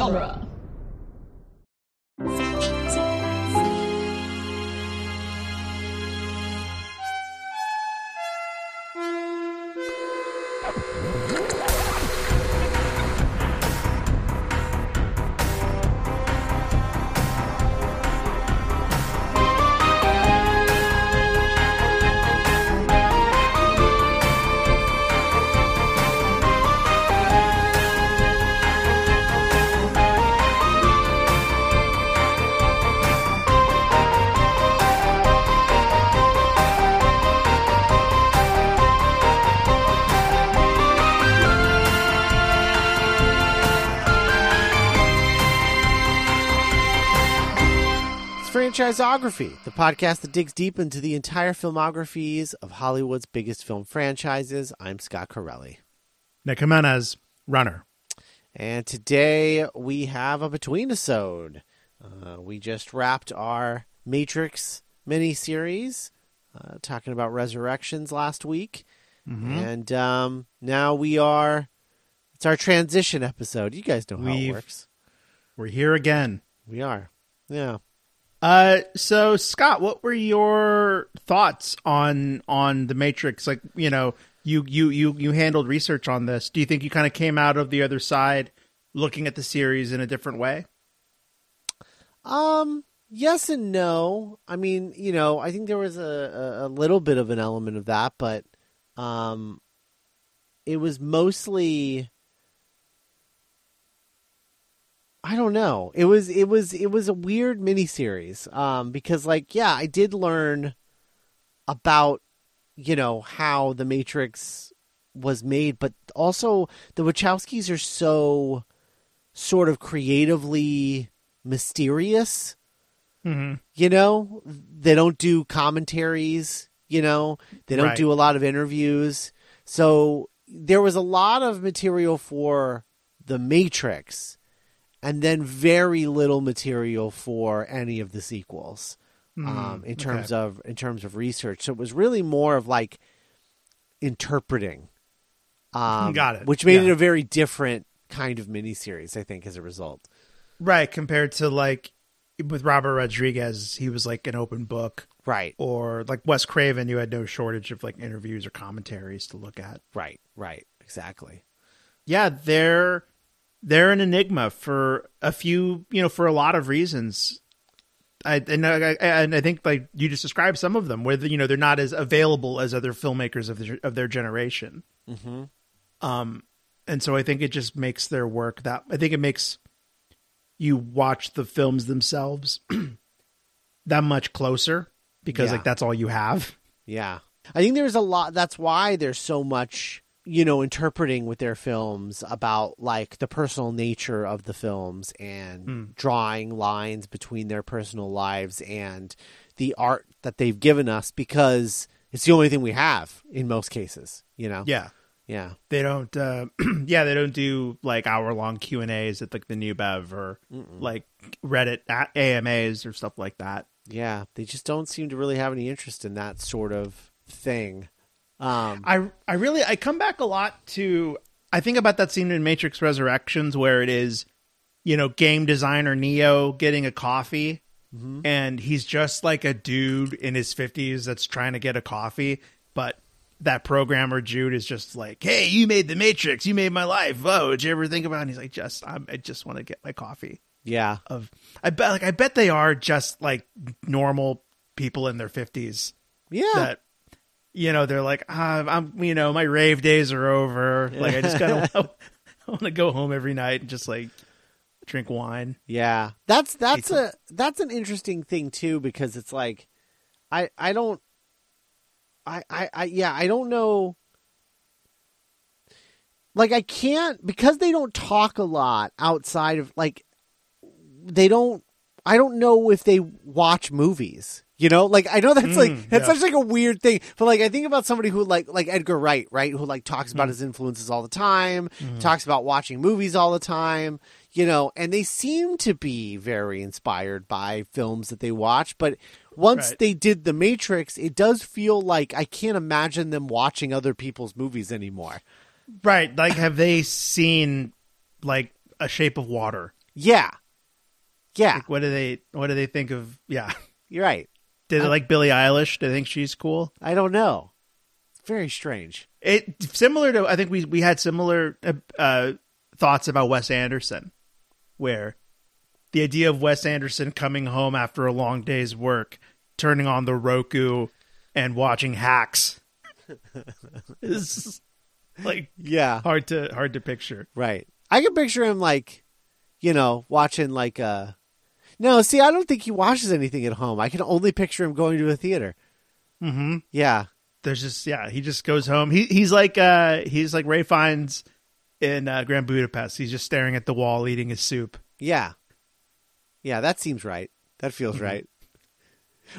genre. Franchisography, the podcast that digs deep into the entire filmographies of Hollywood's biggest film franchises. I'm Scott Corelli. Nick Jimenez, runner. And today we have a between episode. Uh, we just wrapped our Matrix miniseries, uh, talking about resurrections last week. And um, now we are, it's our transition episode. You guys know how it We've- works. We're here again. We are. Yeah. Uh, so Scott, what were your thoughts on on the Matrix? Like, you know, you you you you handled research on this. Do you think you kind of came out of the other side looking at the series in a different way? Um, yes and no. I mean, you know, I think there was a, a, little bit of an element of that, but um, it was mostly. I don't know. It was it was it was a weird miniseries. Um, because like yeah, I did learn about you know how the Matrix was made, but also the Wachowskis are so sort of creatively mysterious. Mm-hmm. You know, they don't do commentaries. You know, they don't Right. do a lot of interviews. So there was a lot of material for the Matrix, and then very little material for any of the sequels. um, in terms of in terms of research, so it was really more of like interpreting. Um, Got it. Which made it a very different kind of miniseries, I think, as a result. Right, compared to like with Robert Rodriguez, he was like an open book, Right. or like Wes Craven, you had no shortage of like interviews or commentaries to look at. Right, right, exactly. yeah, they're they're an enigma for a few, you know, for a lot of reasons. I and I, and I think like you just described some of them, where you know they're not as available as other filmmakers of their, of their generation. Mm-hmm. Um, and so I think it just makes their work that I think it makes you watch the films themselves that much closer because Yeah. like that's all you have. Yeah. I think there's a lot that's why there's so much, you know, interpreting with their films about like the personal nature of the films and drawing lines between their personal lives and the art that they've given us because it's the only thing we have in most cases, you know. Yeah. Yeah. they don't uh yeah they don't do like hour long q and a's at like the new bev or like reddit amas or stuff like that Yeah, they just don't seem to really have any interest in that sort of thing. Um i i really i come back a lot to i think about that scene in matrix resurrections where it is you know game designer neo getting a coffee and he's just like a dude in his 50s that's trying to get a coffee but that programmer Jude is just like, "Hey, you made the Matrix. You made my life. Oh, did you ever think about?" it? And he's like, "Just, I'm, I just want to get my coffee." yeah. of I bet like I bet they are just like normal people in their 50s Yeah. that you know they're like ah, I'm you know my rave days are over like I just kind of I want to go home every night and just like drink wine Yeah, that's that's a that's an interesting thing too because it's like, I I don't, I I, I yeah I don't know. Like I can't because they don't talk a lot outside of like, they don't. I don't know if they watch movies. You know, like I know that's like Mm, that's yeah. such like a weird thing, but like I think about somebody who like like Edgar Wright, right? Who like talks about his influences all the time, talks about watching movies all the time, you know, and they seem to be very inspired by films that they watch. But once Right. they did The Matrix, it does feel like I can't imagine them watching other people's movies anymore. right like have they seen like a shape of water Yeah. Yeah. Like, what do they what do they think of? Yeah, You're right. Did I- like Billie Eilish? Do they think she's cool? I don't know. It's very strange. It similar to I think we we had similar uh, uh, thoughts about Wes Anderson, where the idea of Wes Anderson coming home after a long day's work, turning on the Roku, and watching Hacks is like Yeah. hard to hard to picture. Right. I can picture him like, you know, watching like uh No, see, I don't think he watches anything at home. I can only picture him going to a theater. Mm-hmm. Yeah. There's just yeah, he just goes home. He he's like uh he's like Ray Fiennes in uh, Grand Budapest. He's just staring at the wall eating his soup. Yeah. Yeah, that seems right. That feels Mm-hmm. right.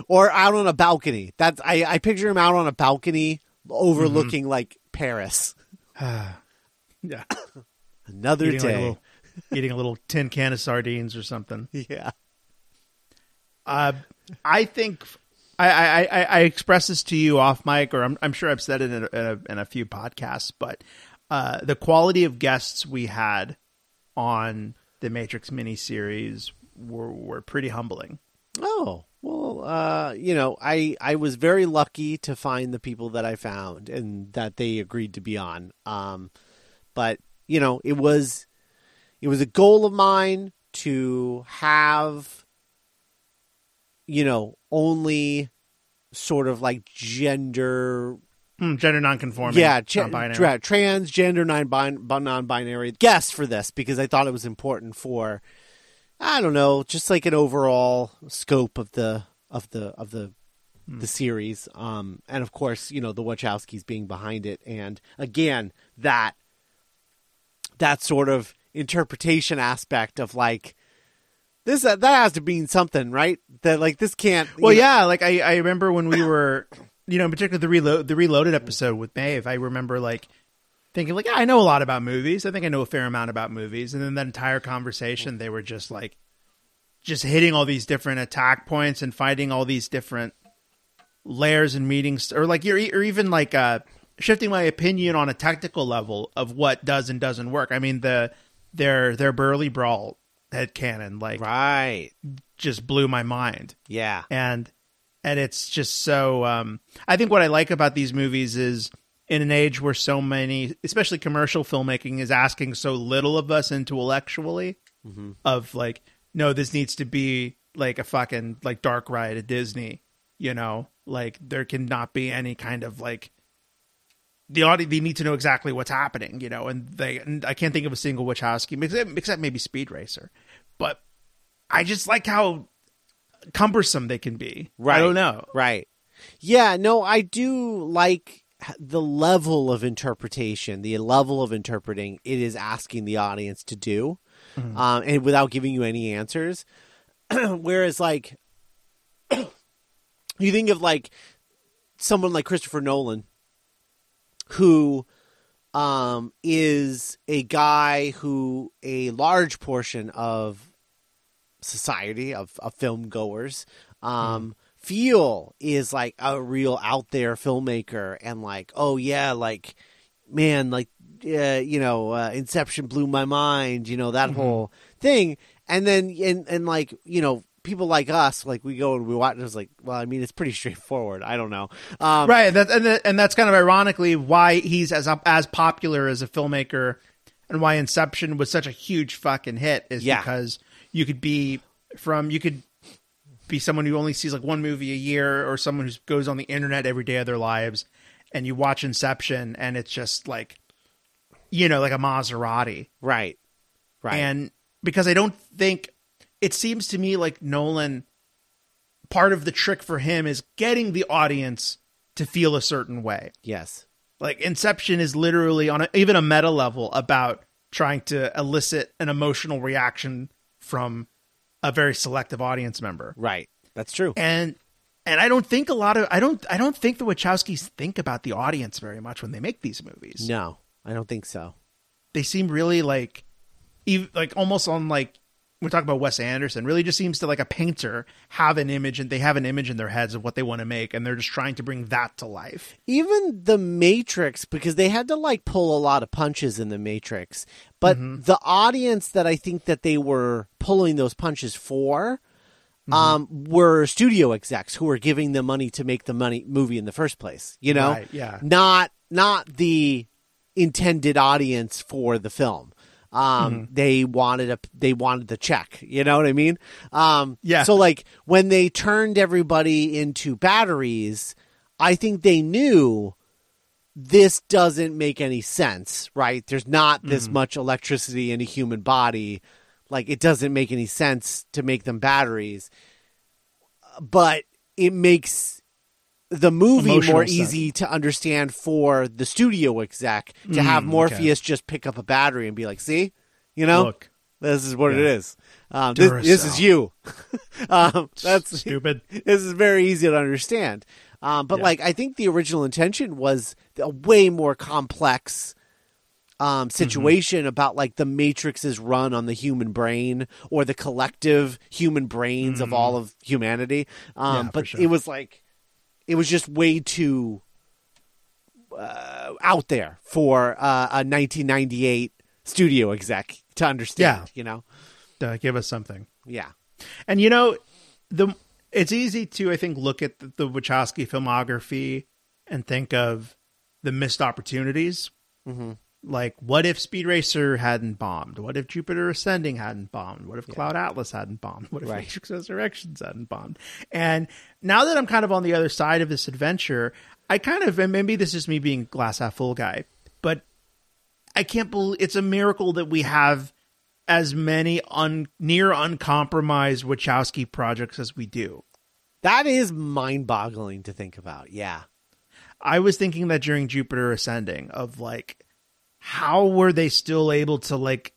Or out on a balcony. That's I, I picture him out on a balcony overlooking Mm-hmm. like Paris. yeah, Another eating, like, a day. little, eating a little tin can of sardines or something. yeah. Uh, I think I, I, I, expressed this to you off mic, or I'm, I'm sure I've said it in a, in a, in a few podcasts, but uh, the quality of guests we had on the Matrix miniseries were were pretty humbling. Oh well, uh, you know, I I was very lucky to find the people that I found and that they agreed to be on. Um, but you know, it was it was a goal of mine to have, you know, only sort of like gender Hmm, gender nonconforming, yeah, non-binary. tra- transgender non non-binary guests for this because I thought it was important for I don't know, just like an overall scope of the of the of the the series. Um and of course, you know, the Wachowskis being behind it and again, that that sort of interpretation aspect of like this that has to mean something, right? That like this can't Well, know- yeah, like I, I remember when we were, you know, in particular the reload the reloaded episode with Maeve. I remember like thinking like, yeah, I know a lot about movies. I think I know a fair amount about movies. And then that entire conversation, they were just like, just hitting all these different attack points and finding all these different layers and meetings, or like you're or even like uh shifting my opinion on a technical level of what does and doesn't work. I mean the their their burly brawl head cannon like right. just blew my mind Yeah. and and it's just so um i think what i like about these movies is in an age where so many especially commercial filmmaking is asking so little of us intellectually of like no this needs to be like a fucking like dark ride at disney you know like there cannot be any kind of like the audience they need to know exactly what's happening you know and they and i can't think of a single wachowski except, except maybe speed racer but i just like how cumbersome they can be Right. i don't know Right. Yeah, no, I do like the level of interpretation, the level of interpreting it is asking the audience to do, um, and without giving you any answers. Whereas, like, you think of like someone like Christopher Nolan, who um, is a guy who a large portion of society of, of film goers um feel is like a real out there filmmaker and like oh yeah like man like uh, you know uh, inception blew my mind you know that whole thing. And then and and like you know people like us like we go and we watch and it's like well i mean it's pretty straightforward. I don't know. Um right that, and, that- and that's kind of ironically why he's as as popular as a filmmaker and why inception was such a huge fucking hit is Yeah. because you could be from you could be someone who only sees like one movie a year or someone who goes on the internet every day of their lives and you watch inception and it's just like you know like a maserati. Right. Right. And because I don't think it seems to me like Nolan part of the trick for him is getting the audience to feel a certain way. yes Like Inception is literally on a, even a meta level about trying to elicit an emotional reaction from a very selective audience member. right that's true And and I don't think a lot of I don't I don't think the Wachowskis think about the audience very much when they make these movies. no i don't think so they seem really like ev- like almost on like we talk about Wes Anderson, really just seems to like a painter have an image and they have an image in their heads of what they want to make and they're just trying to bring that to life. even the Matrix, because they had to like pull a lot of punches in the Matrix, but the audience that I think that they were pulling those punches for. Um, were studio execs who were giving them money to make the money movie in the first place. You know, Right, yeah. not not the intended audience for the film. Um, they wanted a they wanted the check. You know what I mean? Um, Yeah. So like when they turned everybody into batteries, I think they knew this doesn't make any sense, right? There's not this much electricity in a human body. Like it doesn't make any sense to make them batteries. But it makes the movie Emotional more sense. easy to understand for the studio exec to have Mm, okay. Morpheus just pick up a battery and be like, "See, you know, Look, this is what it Yeah. is. Um, this, this is you." um, that's stupid. this is very easy to understand. Um, but Yeah. like, I think the original intention was a way more complex um, Mm-hmm. situation about like the Matrix's run on the human brain or the collective human brains of all of humanity. Um, Mm-hmm. Yeah, but sure. it was like, it was just way too uh, out there for uh, a 1998 studio exec to understand. Yeah. You know? Uh, give us something. Yeah. And you know, the it's easy to I think look at the, the Wachowski filmography and think of the missed opportunities. Mhm. Like, what if Speed Racer hadn't bombed? What if Jupiter Ascending hadn't bombed? What if Cloud Atlas hadn't bombed? What if Right. Matrix Resurrections hadn't bombed? And now that I'm kind of on the other side of this adventure, I kind of and maybe this is me being glass half full guy, but I can't believe it's a miracle that we have as many un, near uncompromised Wachowski projects as we do. That is mind boggling to think about. Yeah. I was thinking that during Jupiter Ascending of like how were they still able to like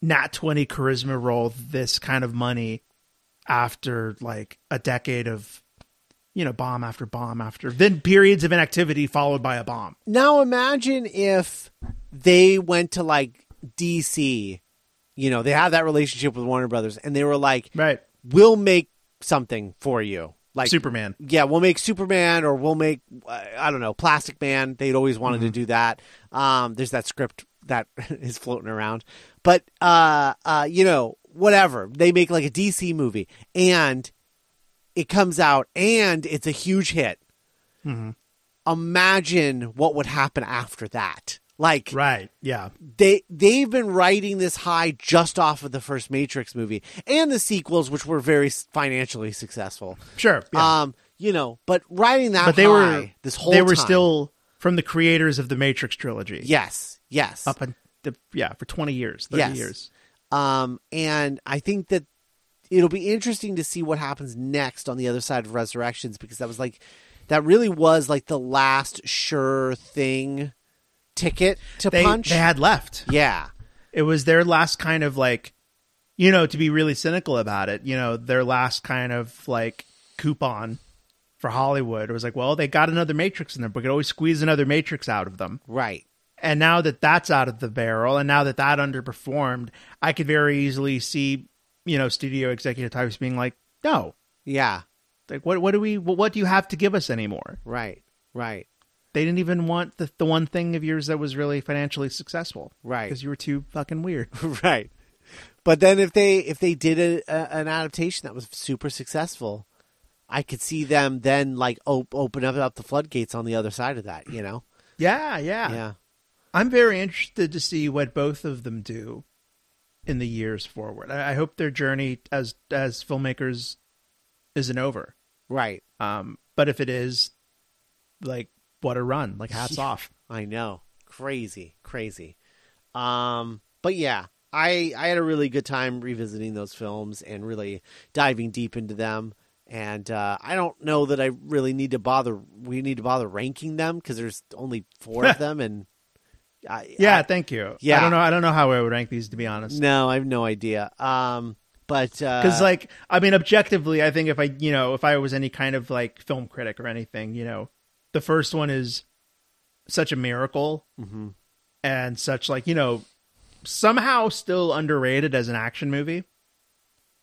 nat 20 charisma roll this kind of money after like a decade of you know bomb after bomb after then periods of inactivity followed by a bomb. Now imagine if they went to like DC, you know, they have that relationship with Warner Brothers, and they were like, Right. "We'll make something for you." Like Superman. yeah, we'll make Superman or we'll make uh, I don't know Plastic Man. They'd always wanted to do that. Um, there's that script that is floating around, but uh, uh, you know, whatever. They make like a DC movie, and it comes out, and it's a huge hit. Imagine what would happen after that. Like Right. Yeah. they they've been riding this high just off of the first Matrix movie and the sequels, which were very financially successful. Sure. Yeah. Um, you know, but riding that but they high were this whole they were time- still from the creators of the Matrix trilogy. yes, yes, Up and the, yeah, for 20 years, 30 Yes. years. um, and I think that it'll be interesting to see what happens next on the other side of Resurrections because that was like that really was like the last sure thing ticket to They, punch. they had left. yeah, It was their last kind of like, you know, to be really cynical about it, you know, their last kind of like coupon for Hollywood. It was like, well, they got another Matrix in there, but we could always squeeze another Matrix out of them. right. And now that that's out of the barrel, and now that that underperformed, I could very easily see, you know, studio executive types being like, no, Yeah, like what what do we what, what do you have to give us anymore? right, right, They didn't even want the the one thing of yours that was really financially successful, right. Because you were too fucking weird. right but then if they if they did a, a, an adaptation that was super successful i could see them then like op- open up, up the floodgates on the other side of that you know Yeah, yeah, yeah I'm very interested to see what both of them do in the years forward. I, I hope their journey as as filmmakers isn't over. right Um, but if it is, like, what a run! Like, hats Yeah. off. i know crazy crazy um but yeah i i had a really good time revisiting those films and really diving deep into them and uh, I don't know that I really need to bother. We need to bother ranking them because there's only four of them, and I, Yeah, I- thank you. yeah. I don't know. I don't know how I would rank these to be honest. no, I have no idea. Um, but uh, because like i mean objectively i think if i you know if i was any kind of like film critic or anything you know the first one is such a miracle mhm. and such like you know somehow still underrated as an action movie.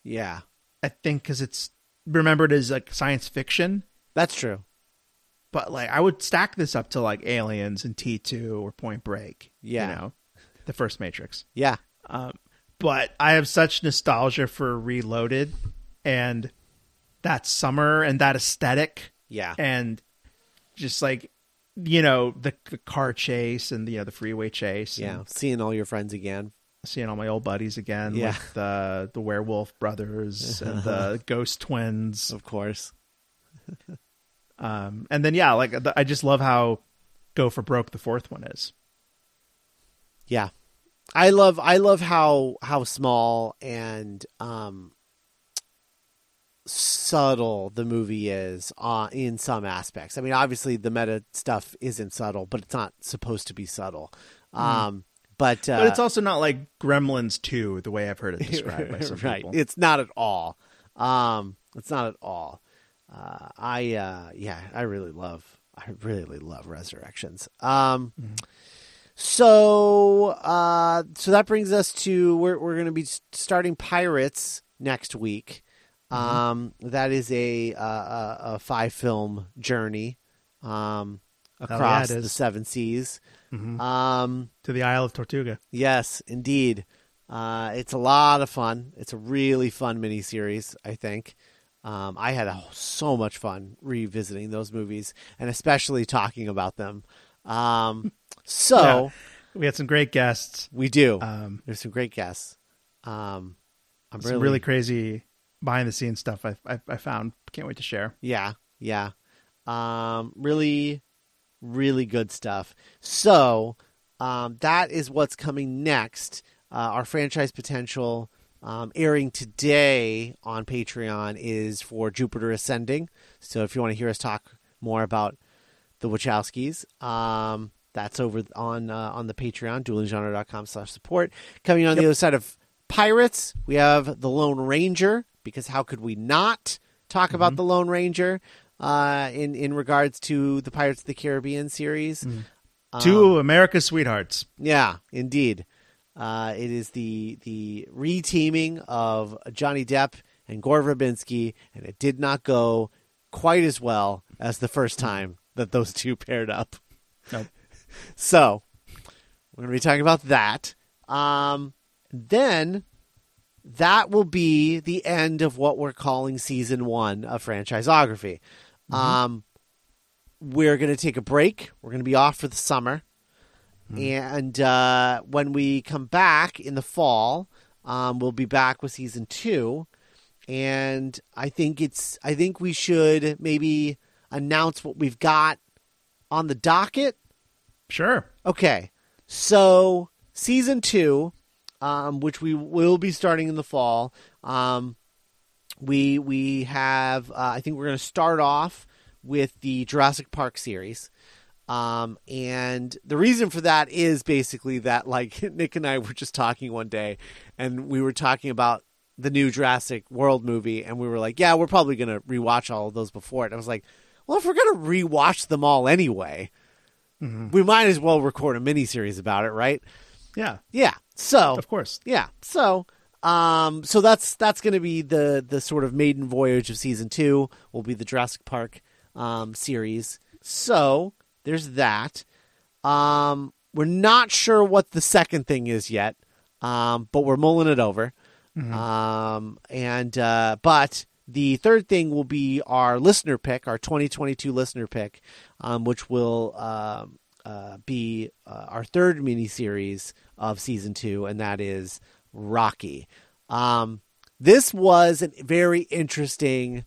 Yeah, I think because it's remembered as like science fiction, that's true. but like I would stack this up to like Aliens and T two or Point Break. Yeah. you know, the first Matrix. Yeah, Um, but I have such nostalgia for Reloaded and that summer and that aesthetic yeah, and just like you know the, the car chase and the you know, the freeway chase. and yeah. Seeing all your friends again. seeing all my old buddies again Yeah. with the the werewolf brothers and the ghost twins. Of course. Um, and then yeah, like the, I just love how go for broke the fourth one is. Yeah. I love I love how how small and um subtle the movie is uh, in some aspects. I mean, obviously the meta stuff isn't subtle, but it's not supposed to be subtle. Um but, uh, But it's also not like Gremlins two, the way I've heard it described by some right. people. It's not at all. Um, it's not at all. Uh, I uh, yeah, I really love. I really love Resurrections. Um, so uh, so that brings us to we're we're going to be starting Pirates next week. Um, that is a uh, a, a five film journey um, yeah, across it the seven seas. Mhm. Um, to the Isle of Tortuga. Yes, indeed. Uh, it's a lot of fun. It's a really fun miniseries, I think. Um, I had a, so much fun revisiting those movies and especially talking about them. Um, so We had some great guests. we do. Um, There's some great guests. Um, I'm some really, really crazy behind the scenes stuff I, I I found. Can't wait to share. yeah, yeah. Um, really, really good stuff. So um, that is what's coming next. Uh, our franchise potential um, airing today on Patreon is for Jupiter Ascending. So if you want to hear us talk more about the Wachowskis, um, that's over on uh, on the Patreon, duelinggenre.com slash support. Coming on the other side of Pirates, we have The Lone Ranger, because how could we not talk about The Lone Ranger uh, in, in regards to the Pirates of the Caribbean series? Um, Two America's sweethearts. yeah, indeed. Uh, it is the the reteaming of Johnny Depp and Gore Verbinski, and it did not go quite as well as the first time that those two paired up. Nope. So we're going to be talking about that. Um, then that will be the end of what we're calling season one of franchisography. Um, we're going to take a break. We're going to be off for the summer. And uh, when we come back in the fall, um, we'll be back with season two. And I think it's I think we should maybe announce what we've got on the docket. Sure. Okay, so season two, um, which we will be starting in the fall, um, we we have. Uh, I think we're going to start off with the Jurassic Park series. Um, and the reason for that is basically that, like, Nick and I were just talking one day, and we were talking about the new Jurassic World movie, and we were like, "Yeah, we're probably gonna rewatch all of those before it." I was like, "Well, if we're gonna rewatch them all anyway, we might as well record a miniseries about it, right?" Yeah. Yeah. So Of course. yeah. So um so that's that's going to be the the sort of maiden voyage of season 2 will be the Jurassic Park um series. So there's that. Um we're not sure what the second thing is yet. Um but we're mulling it over. Um and uh but the third thing will be our listener pick, our 2022 listener pick, um, which will um, uh, be uh, our third miniseries of season two, and that is Rocky. Um, this was a very interesting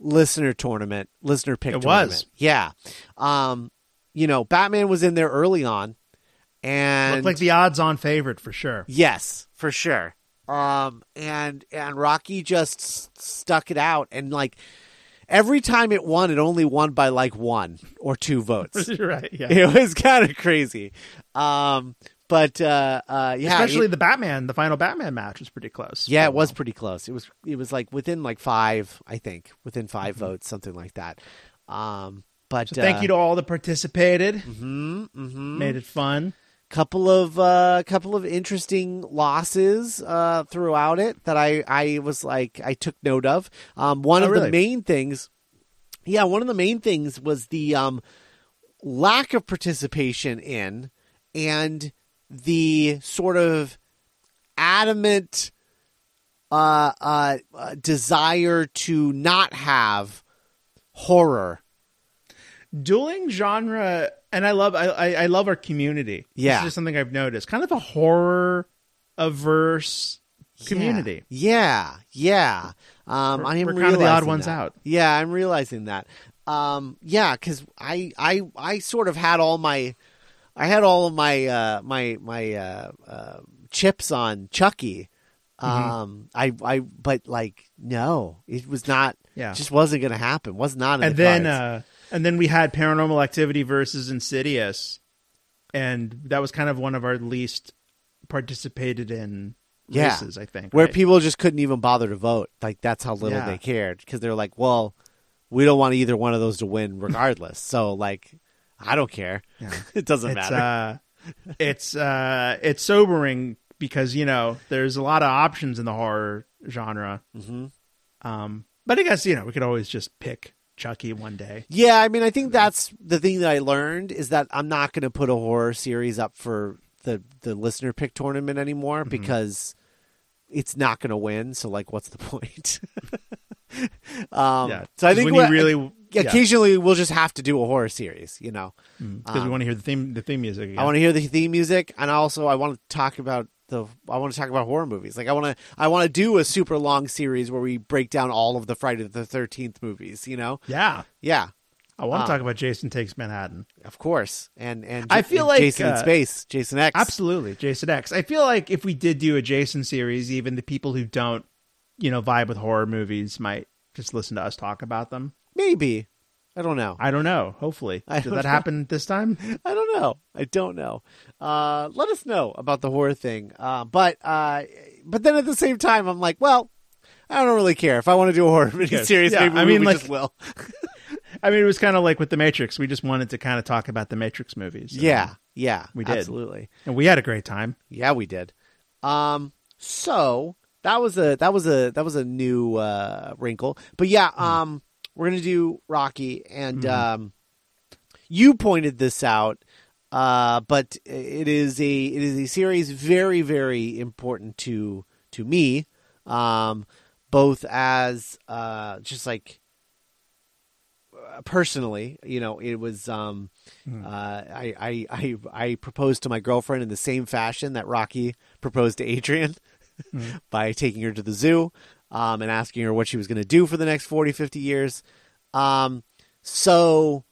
listener tournament, listener pick. It tournament. was. yeah. Um, you know, Batman was in there early on, and Looked like the odds-on favorite for sure. Yes, for sure. Um, and and Rocky just stuck it out, and like every time it won, it only won by like one or two votes. right. Yeah. it was kind of crazy. Um, but uh, uh, yeah, Especially it- the Batman, the final Batman match was pretty close. yeah, it was pretty close. It was it was like within like five, I think, within 5 Mm-hmm. votes, something like that. Um, but So thank you to all that participated. hmm hmm Made it fun. Couple of uh, couple of interesting losses uh, throughout it that I I was like I took note of. Um, one Oh, of really? the main things, yeah, one of the main things was the um, lack of participation in and the sort of adamant uh, uh, uh, desire to not have horror. dueling genre and i love I, I love our community Yeah. this is something i've noticed kind of a horror averse community Yeah, yeah. Um, We're- I am we're kind of the odd ones that. out. Yeah, I'm realizing that. Um, yeah, because I, I, I sort of had all my, I had all of my, uh, my, my uh, uh, chips on Chucky. Mm-hmm. Um, I, I, but like, no, it was not. Yeah. just wasn't going to happen. Was not. And the then uh and then we had paranormal activity versus insidious and that was kind of one of our least participated in Yeah. races i think where right? people just couldn't even bother to vote. Like that's how little Yeah. they cared because they're like, well, we don't want either one of those to win regardless. so like, I don't care. Yeah. it doesn't it's matter. uh it's uh it's sobering because you know there's a lot of options in the horror genre hmm um but i guess you know we could always just pick chucky one day Yeah, I mean, I think that's the thing that I learned is that I'm not going to put a horror series up for the the listener pick tournament anymore Mm-hmm. because it's not going to win. So like, what's the point? um, yeah So I think when you really yeah, occasionally we'll just have to do a horror series. You know, because we want to hear the theme the theme music again. I want to hear the theme music, and also I want to talk about the. I want to talk about horror movies. Like I want to. I want to do a super long series where we break down all of the Friday the Thirteenth movies. You know? yeah Yeah, i want Um, to talk about jason takes manhattan of course. And and I feel and like, Jason in uh, space, Jason X. Absolutely, Jason X. I feel like if we did do a Jason series, even the people who don't, you know, vibe with horror movies might just listen to us talk about them. Maybe. I don't know. I don't know. Hopefully, I did that know. happen this time? I don't know. I don't know. Uh, let us know about the horror thing. Uh, but uh, but then at the same time, I'm like, well, I don't really care if I want to do a horror mini cares? series. Yeah, maybe I mean, we like- just will. I mean, it was kind of like with the Matrix. We just wanted to kind of talk about the Matrix movies. And- Yeah, yeah, We did. absolutely. and we had a great time. Yeah, we did. Um, so that was a that was a that was a new uh, wrinkle. But yeah, um, we're gonna do Rocky, and um, you pointed this out. Uh, but it is a it is a series very very important to to me, um, both as uh, just like uh, personally, you know, it was um, uh, I, I I I proposed to my girlfriend in the same fashion that Rocky proposed to Adrian by taking her to the zoo um, and asking her what she was going to do for the next 40, 50 years. Um, so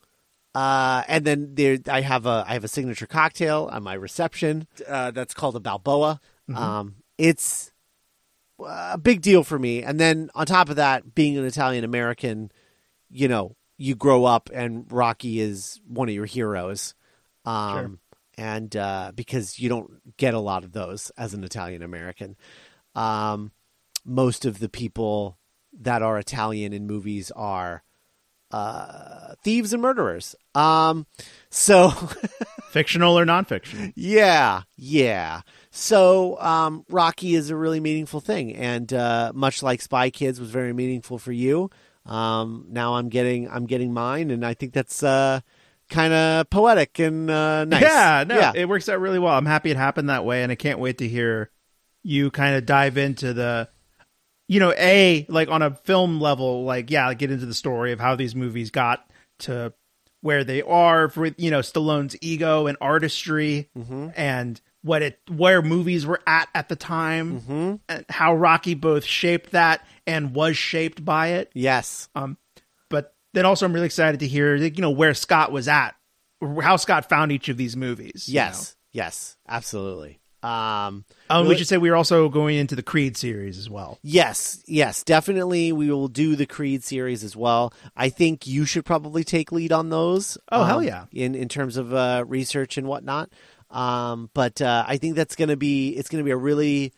uh, and then there I have a I have a signature cocktail on my reception uh, that's called a Balboa. Um, it's a big deal for me. And then on top of that, being an Italian American, you know, you grow up and Rocky is one of your heroes. Um, Sure. and uh, because you don't get a lot of those as an Italian American. Um, most of the people that are Italian in movies are uh, thieves and murderers. Um, so Fictional or non-fictional? yeah, yeah. So um, Rocky is a really meaningful thing, and uh, much like Spy Kids was very meaningful for you. Um, now I'm getting I'm getting mine, and I think that's uh, kind of poetic and uh, nice. Yeah, no, yeah, it works out really well. I'm happy it happened that way, and I can't wait to hear you kind of dive into the, you know, a like on a film level, like yeah, get into the story of how these movies got to where they are for you know Stallone's ego and artistry, and what it where movies were at at the time, and how Rocky both shaped that and was shaped by it. yes, Um, but then also I'm really excited to hear you know where Scott was at, how Scott found each of these movies. you know. yes, yes, absolutely. Um, Um, we should say we are also going into the Creed series as well. Yes, yes, definitely. We will do the Creed series as well. I think you should probably take lead on those. Oh, hell um, yeah. In in terms of uh, research and whatnot. Um, but uh, I think that's gonna be it's gonna be a really,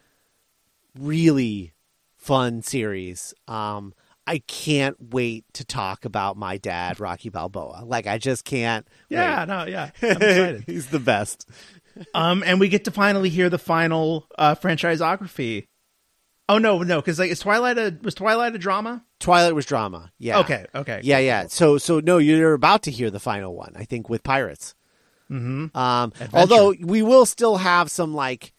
really fun series. Um, I can't wait to talk about my dad, Rocky Balboa. Like I just can't. Yeah, no, yeah, I'm excited. He's the best. Um, and we get to finally hear the final uh, franchisography. Oh no, no, because like is Twilight a was Twilight a drama? Twilight was drama. Yeah. Okay, okay. Yeah, yeah. So, so no, you're about to hear the final one. I think with pirates. Mm-hmm. Um, although we will still have some like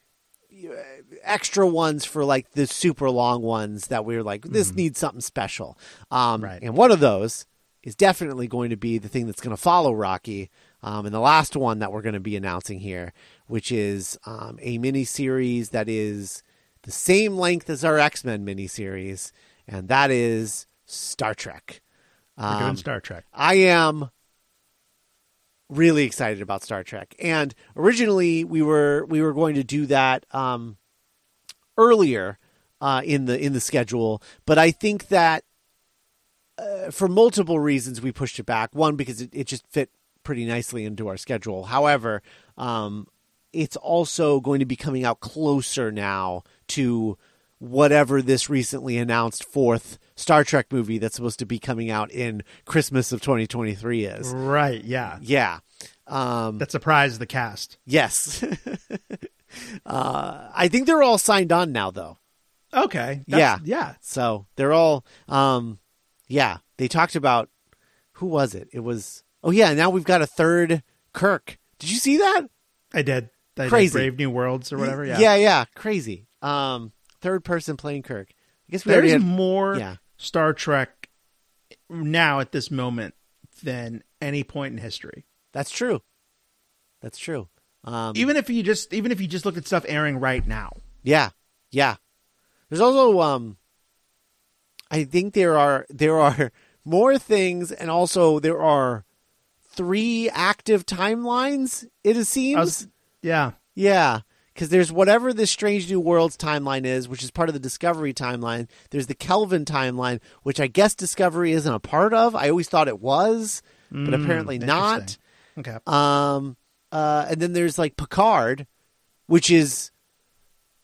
extra ones for like the super long ones that we're like this mm-hmm. needs something special. Um, right. And one of those is definitely going to be the thing that's going to follow Rocky. Um, and the last one that we're going to be announcing here, which is um, a mini series that is the same length as our X Men mini series, and that is Star Trek. We're doing um, Star Trek. I am really excited about Star Trek. And originally we were we were going to do that um, earlier uh, in the in the schedule, but I think that uh, for multiple reasons we pushed it back. One because it, it just fit pretty nicely into our schedule. However, um, it's also going to be coming out closer now to whatever this recently announced fourth Star Trek movie that's supposed to be coming out in Christmas of 2023 is. Right, yeah. Yeah. Um, that surprised the cast. Yes. uh, I think they're all signed on now, though. Okay. yeah. Yeah. So they're all, um, yeah, they talked about, who was it? It was, oh, yeah, now we've got a third Kirk. Did you see that? I did. I Crazy. Did Brave New Worlds or whatever. Yeah. Yeah, yeah. Crazy. Um, third person playing Kirk. I guess we there's had, more yeah. Star Trek now at this moment than any point in history. That's true. That's true. Um, even if you just even if you just look at stuff airing right now. Yeah, yeah. There's also um, I think there are there are more things, and also there are three active timelines. It seems. Was, yeah. Yeah because there's whatever this Strange New Worlds timeline is, which is part of the Discovery timeline. There's the Kelvin timeline, which I guess Discovery isn't a part of. I always thought it was, but mm, apparently not. Okay. Um. Uh. And then there's like Picard, which is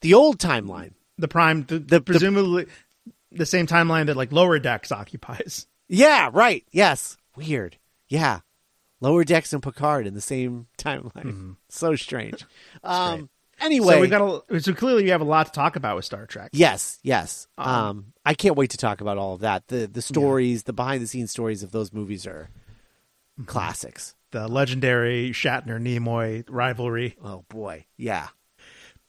the old timeline. The prime, the, the presumably the, the same timeline that like Lower Decks occupies. Yeah. Right. Yes. Weird. Yeah. Lower Decks and Picard in the same timeline. Mm-hmm. So strange. Um, Anyway, so we got a, so clearly you have a lot to talk about with Star Trek. Yes, yes. Um, um I can't wait to talk about all of that. The the stories, yeah. the behind the scenes stories of those movies are mm-hmm. classics. The legendary Shatner Nimoy rivalry. Oh boy, yeah.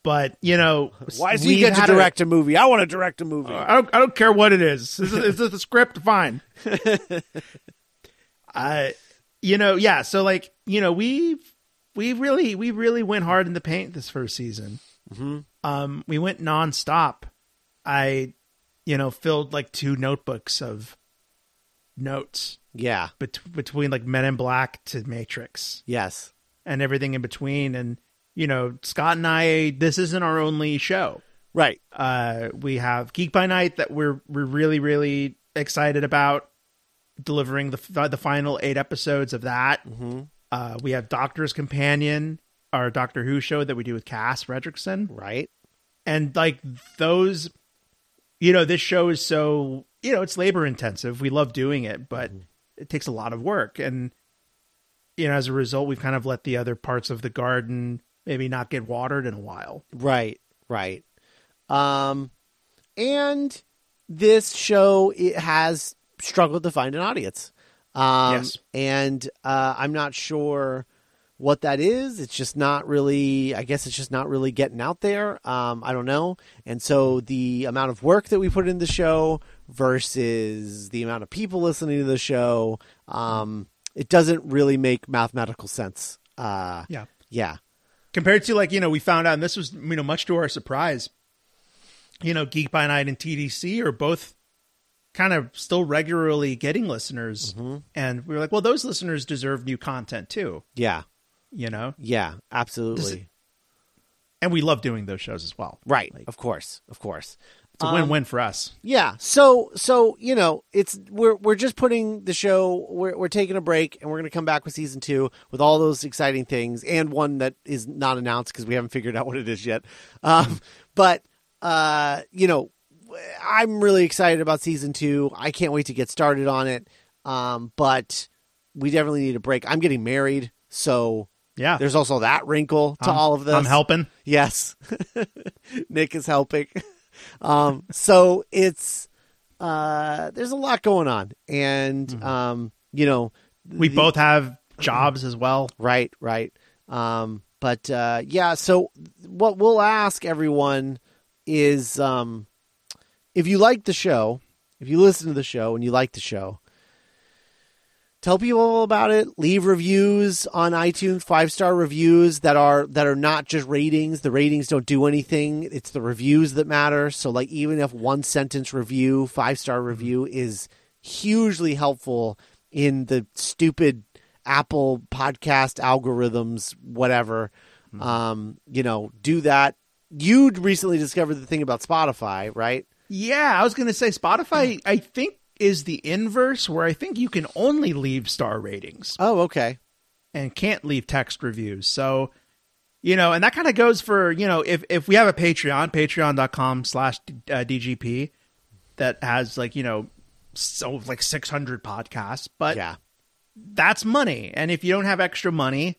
But you know, why does he get to direct a, a, movie? I want to direct a movie. Uh, I don't. I don't care what it is. Is, is this a script? Fine. I, you know, yeah. So like, you know, we've we really we really went hard in the paint this first season. Mm-hmm. Um, we went nonstop. I, you know, filled like two notebooks of notes. Yeah, bet- between like Men in Black to Matrix. Yes, and everything in between. And you know, Scott and I, this isn't our only show. Right. Uh, we have Geek by Night that we're we're really really excited about delivering the the final eight episodes of that. Mm-hmm. Uh, we have Doctor's Companion, our Doctor Who show that we do with Cass Fredrickson. Right. And like those, you know, this show is so, you know, it's labor intensive. We love doing it, but mm-hmm. it takes a lot of work. And, you know, as a result, we've kind of let the other parts of the garden maybe not get watered in a while. Right. Right. Um, and this show it has struggled to find an audience. Um, yes. And uh, I'm not sure what that is. It's just not really, I guess it's just not really getting out there. Um, I don't know. And so the amount of work that we put in the show versus the amount of people listening to the show, um, it doesn't really make mathematical sense. Uh, yeah. Yeah. Compared to like, you know, we found out, and this was, you know, much to our surprise, you know, Geek by Night and TDC are both kind of still regularly getting listeners. Mm-hmm. and we were like well those listeners deserve new content too. Yeah. You know? Yeah absolutely. It, and we love doing those shows as well. Right. Like, of course. Of course. It's a um, win-win for us. yeah. So so you know it's we're we're just putting the show we're, we're taking a break and we're going to come back with season two with all those exciting things and one that is not announced because we haven't figured out what it is yet. Um, but uh you know I'm really excited about season two. I can't wait to get started on it. Um, but we definitely need a break. I'm getting married, so Yeah. There's also that wrinkle to I'm- all of this. I'm helping. Yes. Nick is helping. Um, so it's uh, there's a lot going on, and um, you know, We the- both have jobs as well. right, right. Um, but uh, yeah, so what we'll ask everyone is, um, if you like the show, if you listen to the show and you like the show, tell people about it. Leave reviews on itunes five star reviews that are that are not just ratings. The ratings don't do anything. It's the reviews that matter. So like even if one sentence review five star review is hugely helpful in the stupid apple podcast algorithms whatever um you know do that. You recently discovered the thing about spotify right Yeah, I was going to say Spotify, I think, is the inverse where I think you can only leave star ratings oh okay and can't leave text reviews. So, you know, and that kind of goes for, you know, if, if we have a Patreon, patreon.com slash uh, DGP that has like, you know, so like 600 podcasts, but yeah that's money. And if you don't have extra money,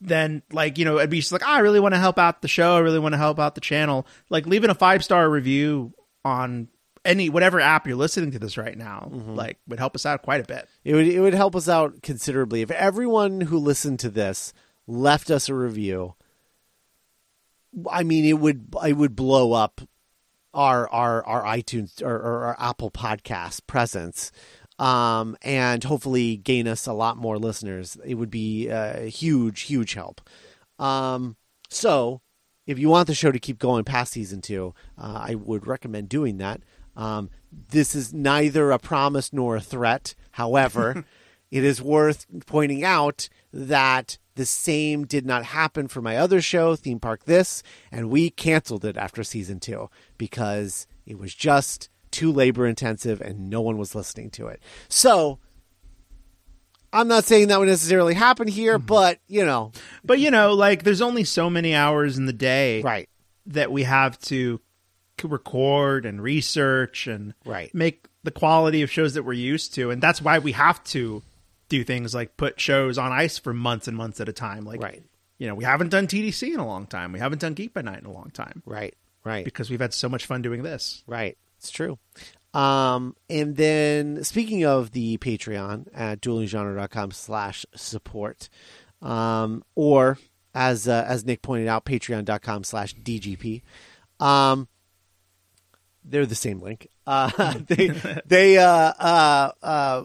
then like, you know, it'd be just like, "Ah, I really want to help out the show. I really want to help out the channel. Like leaving a five star review on any whatever app you're listening to this right now, like would help us out quite a bit. It would it would help us out considerably if everyone who listened to this left us a review. I mean, it would it would blow up our our our iTunes or, or our Apple Podcast presence, um, and hopefully gain us a lot more listeners. It would be a huge huge help. Um, so if you want the show to keep going past season two, uh, I would recommend doing that. Um, this is neither a promise nor a threat. However, it is worth pointing out that the same did not happen for my other show, Theme Park This, and we canceled it after season two because it was just too labor intensive and no one was listening to it. So I'm not saying that would necessarily happen here, mm-hmm. but you know, But you know, like there's only so many hours in the day right, that we have to record and research and Right. make the quality of shows that we're used to. And that's why we have to do things like put shows on ice for months and months at a time. Like right, you know we haven't done tdc in a long time. We haven't done geek by night in a long time. Right, right. because we've had so much fun doing this. Right. It's true. Um, and then speaking of the Patreon at duelinggenre.com slash support, um, or as, uh, as Nick pointed out, patreon.com slash DGP, um, they're the same link. Uh, they, they, uh, uh, uh,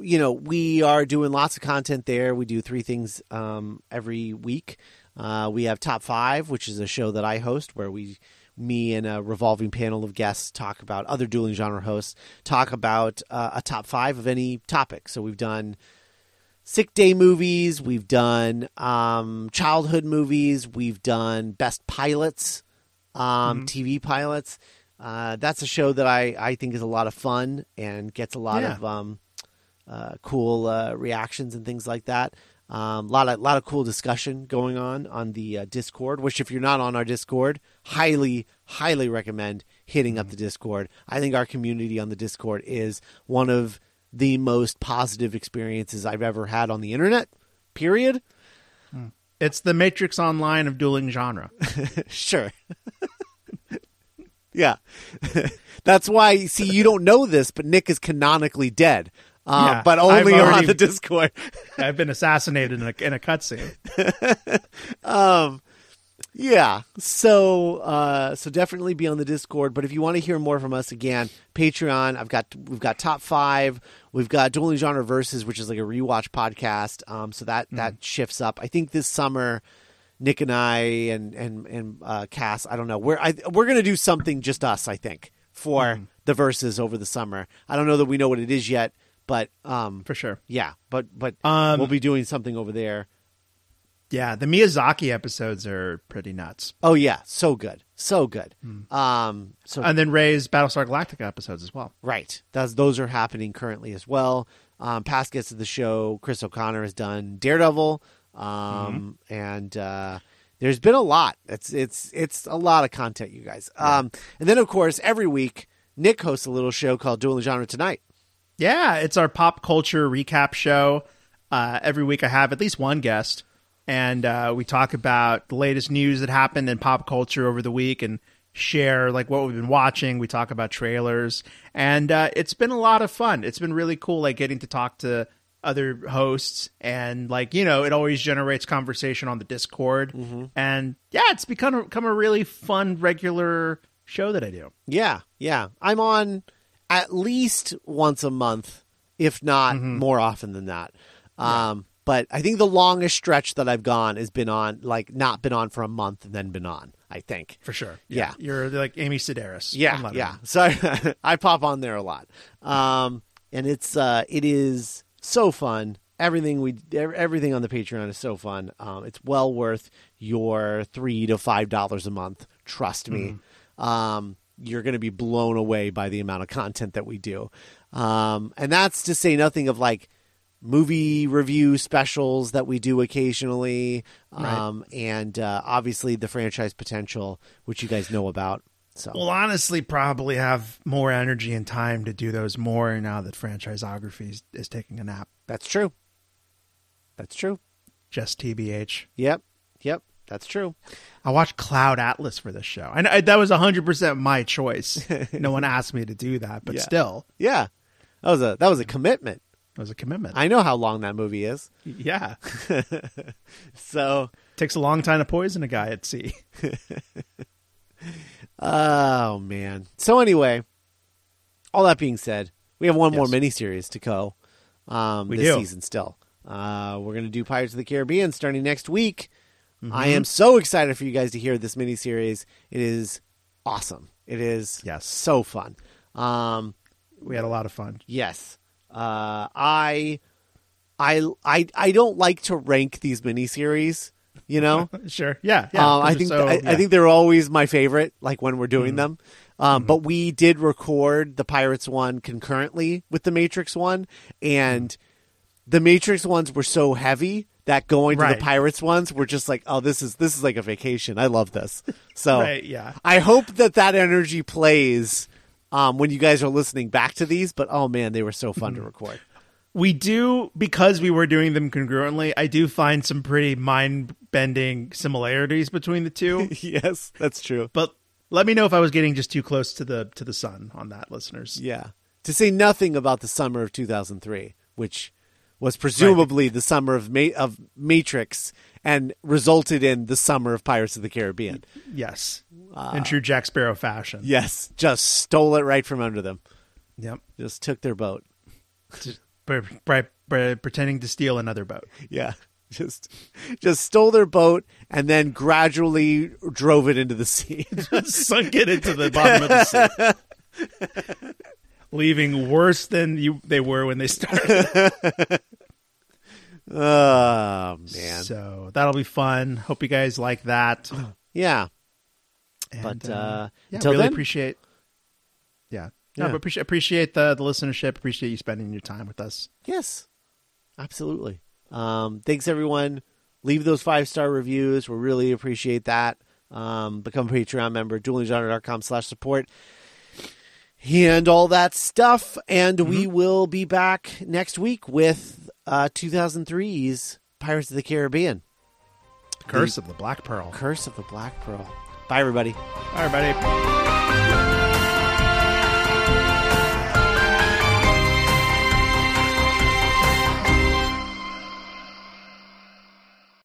you know, we are doing lots of content there. We do three things, um, every week. Uh, we have top five, which is a show that I host where we, me and a revolving panel of guests talk about other dueling genre hosts, talk about uh, a top five of any topic. So we've done sick day movies, we've done um, childhood movies, we've done best pilots, um, TV pilots. Uh, that's a show that I, I think is a lot of fun and gets a lot Yeah. of um, uh, cool uh, reactions and things like that. A um, lot of lot of cool discussion going on on the uh, Discord. Which, if you're not on our Discord, highly highly recommend hitting up the Discord. I think our community on the Discord is one of the most positive experiences I've ever had on the internet. Period. it's the matrix online of dueling genre sure. yeah. That's why, see, you don't know this, but Nick is canonically dead. Uh, Yeah, but only on the Discord. i've been assassinated in a, in a cutscene um, yeah. So, uh, so definitely be on the Discord. But if you want to hear more from us again, Patreon. I've got we've got top five. We've got dueling genre versus, which is like a rewatch podcast. Um, so that that shifts up. I think this summer. Nick and I and and and uh, Cass, I don't know. We're I, we're gonna do something just us. I think for the Versus over the summer. I don't know that we know what it is yet, but um, for sure yeah, but but Um, we'll be doing something over there. yeah the miyazaki episodes are pretty nuts Oh yeah, so good, so good. Um, so and then ray's battlestar galactica episodes as well right, those those are happening currently as well. Um, past guests of the show, Chris O'Connor has done Daredevil, um, and uh, there's been a lot. It's it's it's a lot of content, you guys. Um, and then of course every week Nick hosts a little show called Dueling Genre Tonight. Yeah, it's our pop culture recap show. Uh, every week I have at least one guest and uh, we talk about the latest news that happened in pop culture over the week and share like what we've been watching. We talk about trailers, and uh, it's been a lot of fun. It's been really cool, like getting to talk to other hosts and like you know it always generates conversation on the discord and yeah it's become become a really fun regular show that i do Yeah, yeah. I'm on at least once a month, if not more often than that. Um, but I think the longest stretch that I've gone has been on, like, not been on for a month and then been on. I think. for sure Yeah. you're like amy sedaris Yeah, yeah. So I, I pop on there a lot, um, and it's uh, it is so fun. Everything we everything on the Patreon is so fun. Um, it's well worth your three to five dollars a month. Trust me. Um, you're going to be blown away by the amount of content that we do, um, and that's to say nothing of like movie review specials that we do occasionally, um, and uh, obviously the franchise potential, which you guys know about. So We'll honestly probably have more energy and time to do those more now that franchisography is, is taking a nap. That's true. That's true. Just TBH. Yep. Yep. That's true. I watched Cloud Atlas for this show. And I, that was 100% my choice. no one asked me to do that, but Yeah. still, Yeah. That was a that was a commitment. it was a commitment. I know how long that movie is. yeah. So, Takes a long time to poison a guy at sea. oh man. So anyway, all that being said, we have one more Yes. miniseries to go um, We this do. season still. Uh, we're going to do Pirates of the Caribbean starting next week. Mm-hmm. I am so excited for you guys to hear this miniseries. It is awesome. It is Yes. so fun. Um, We had a lot of fun. Yes. Uh, I, I, I, I don't like to rank these miniseries. You know, Sure. Yeah. Yeah. um, I think so- I, yeah. Mm-hmm. I think they're always my favorite. Like when we're doing them. Um, But we did record the Pirates one concurrently with the Matrix one, and the Matrix ones were so heavy that going to Right. the Pirates ones were just like, oh, this is this is like a vacation. I love this. So Right, yeah. I hope that that energy plays um, when you guys are listening back to these. But oh man, they were so fun Mm-hmm. to record. we do because we were doing them congruently. I do find some pretty mind bending similarities between the two. yes, that's true. but let me know if I was getting just too close to the to the sun on that, listeners. Yeah. To say nothing about the summer of 2003, which was presumably the summer of Ma- of Matrix and resulted in the summer of Pirates of the Caribbean. Yes, uh, in true Jack Sparrow fashion. Yes, just stole it right from under them. Yep. Just took their boat. By, by, by pretending to steal another boat. Yeah. Just just stole their boat and then gradually drove it into the sea. Sunk it into the bottom of the sea. Leaving worse than you they were when they started. oh man. So that'll be fun. Hope you guys like that. Yeah. And, But, uh, yeah, until really then- appreciate. Yeah, no, Yeah. but appreciate appreciate the the listenership. Appreciate you spending your time with us. Yes, absolutely. Um, thanks, everyone. Leave those five star reviews. We really appreciate that. Um, become a Patreon member, duelinggenre.com slash support. And all that stuff. And we will be back next week with uh, 2003's Pirates of the Caribbean Curse of the Black Pearl. Curse of the Black Pearl. Bye, everybody. Bye, buddy.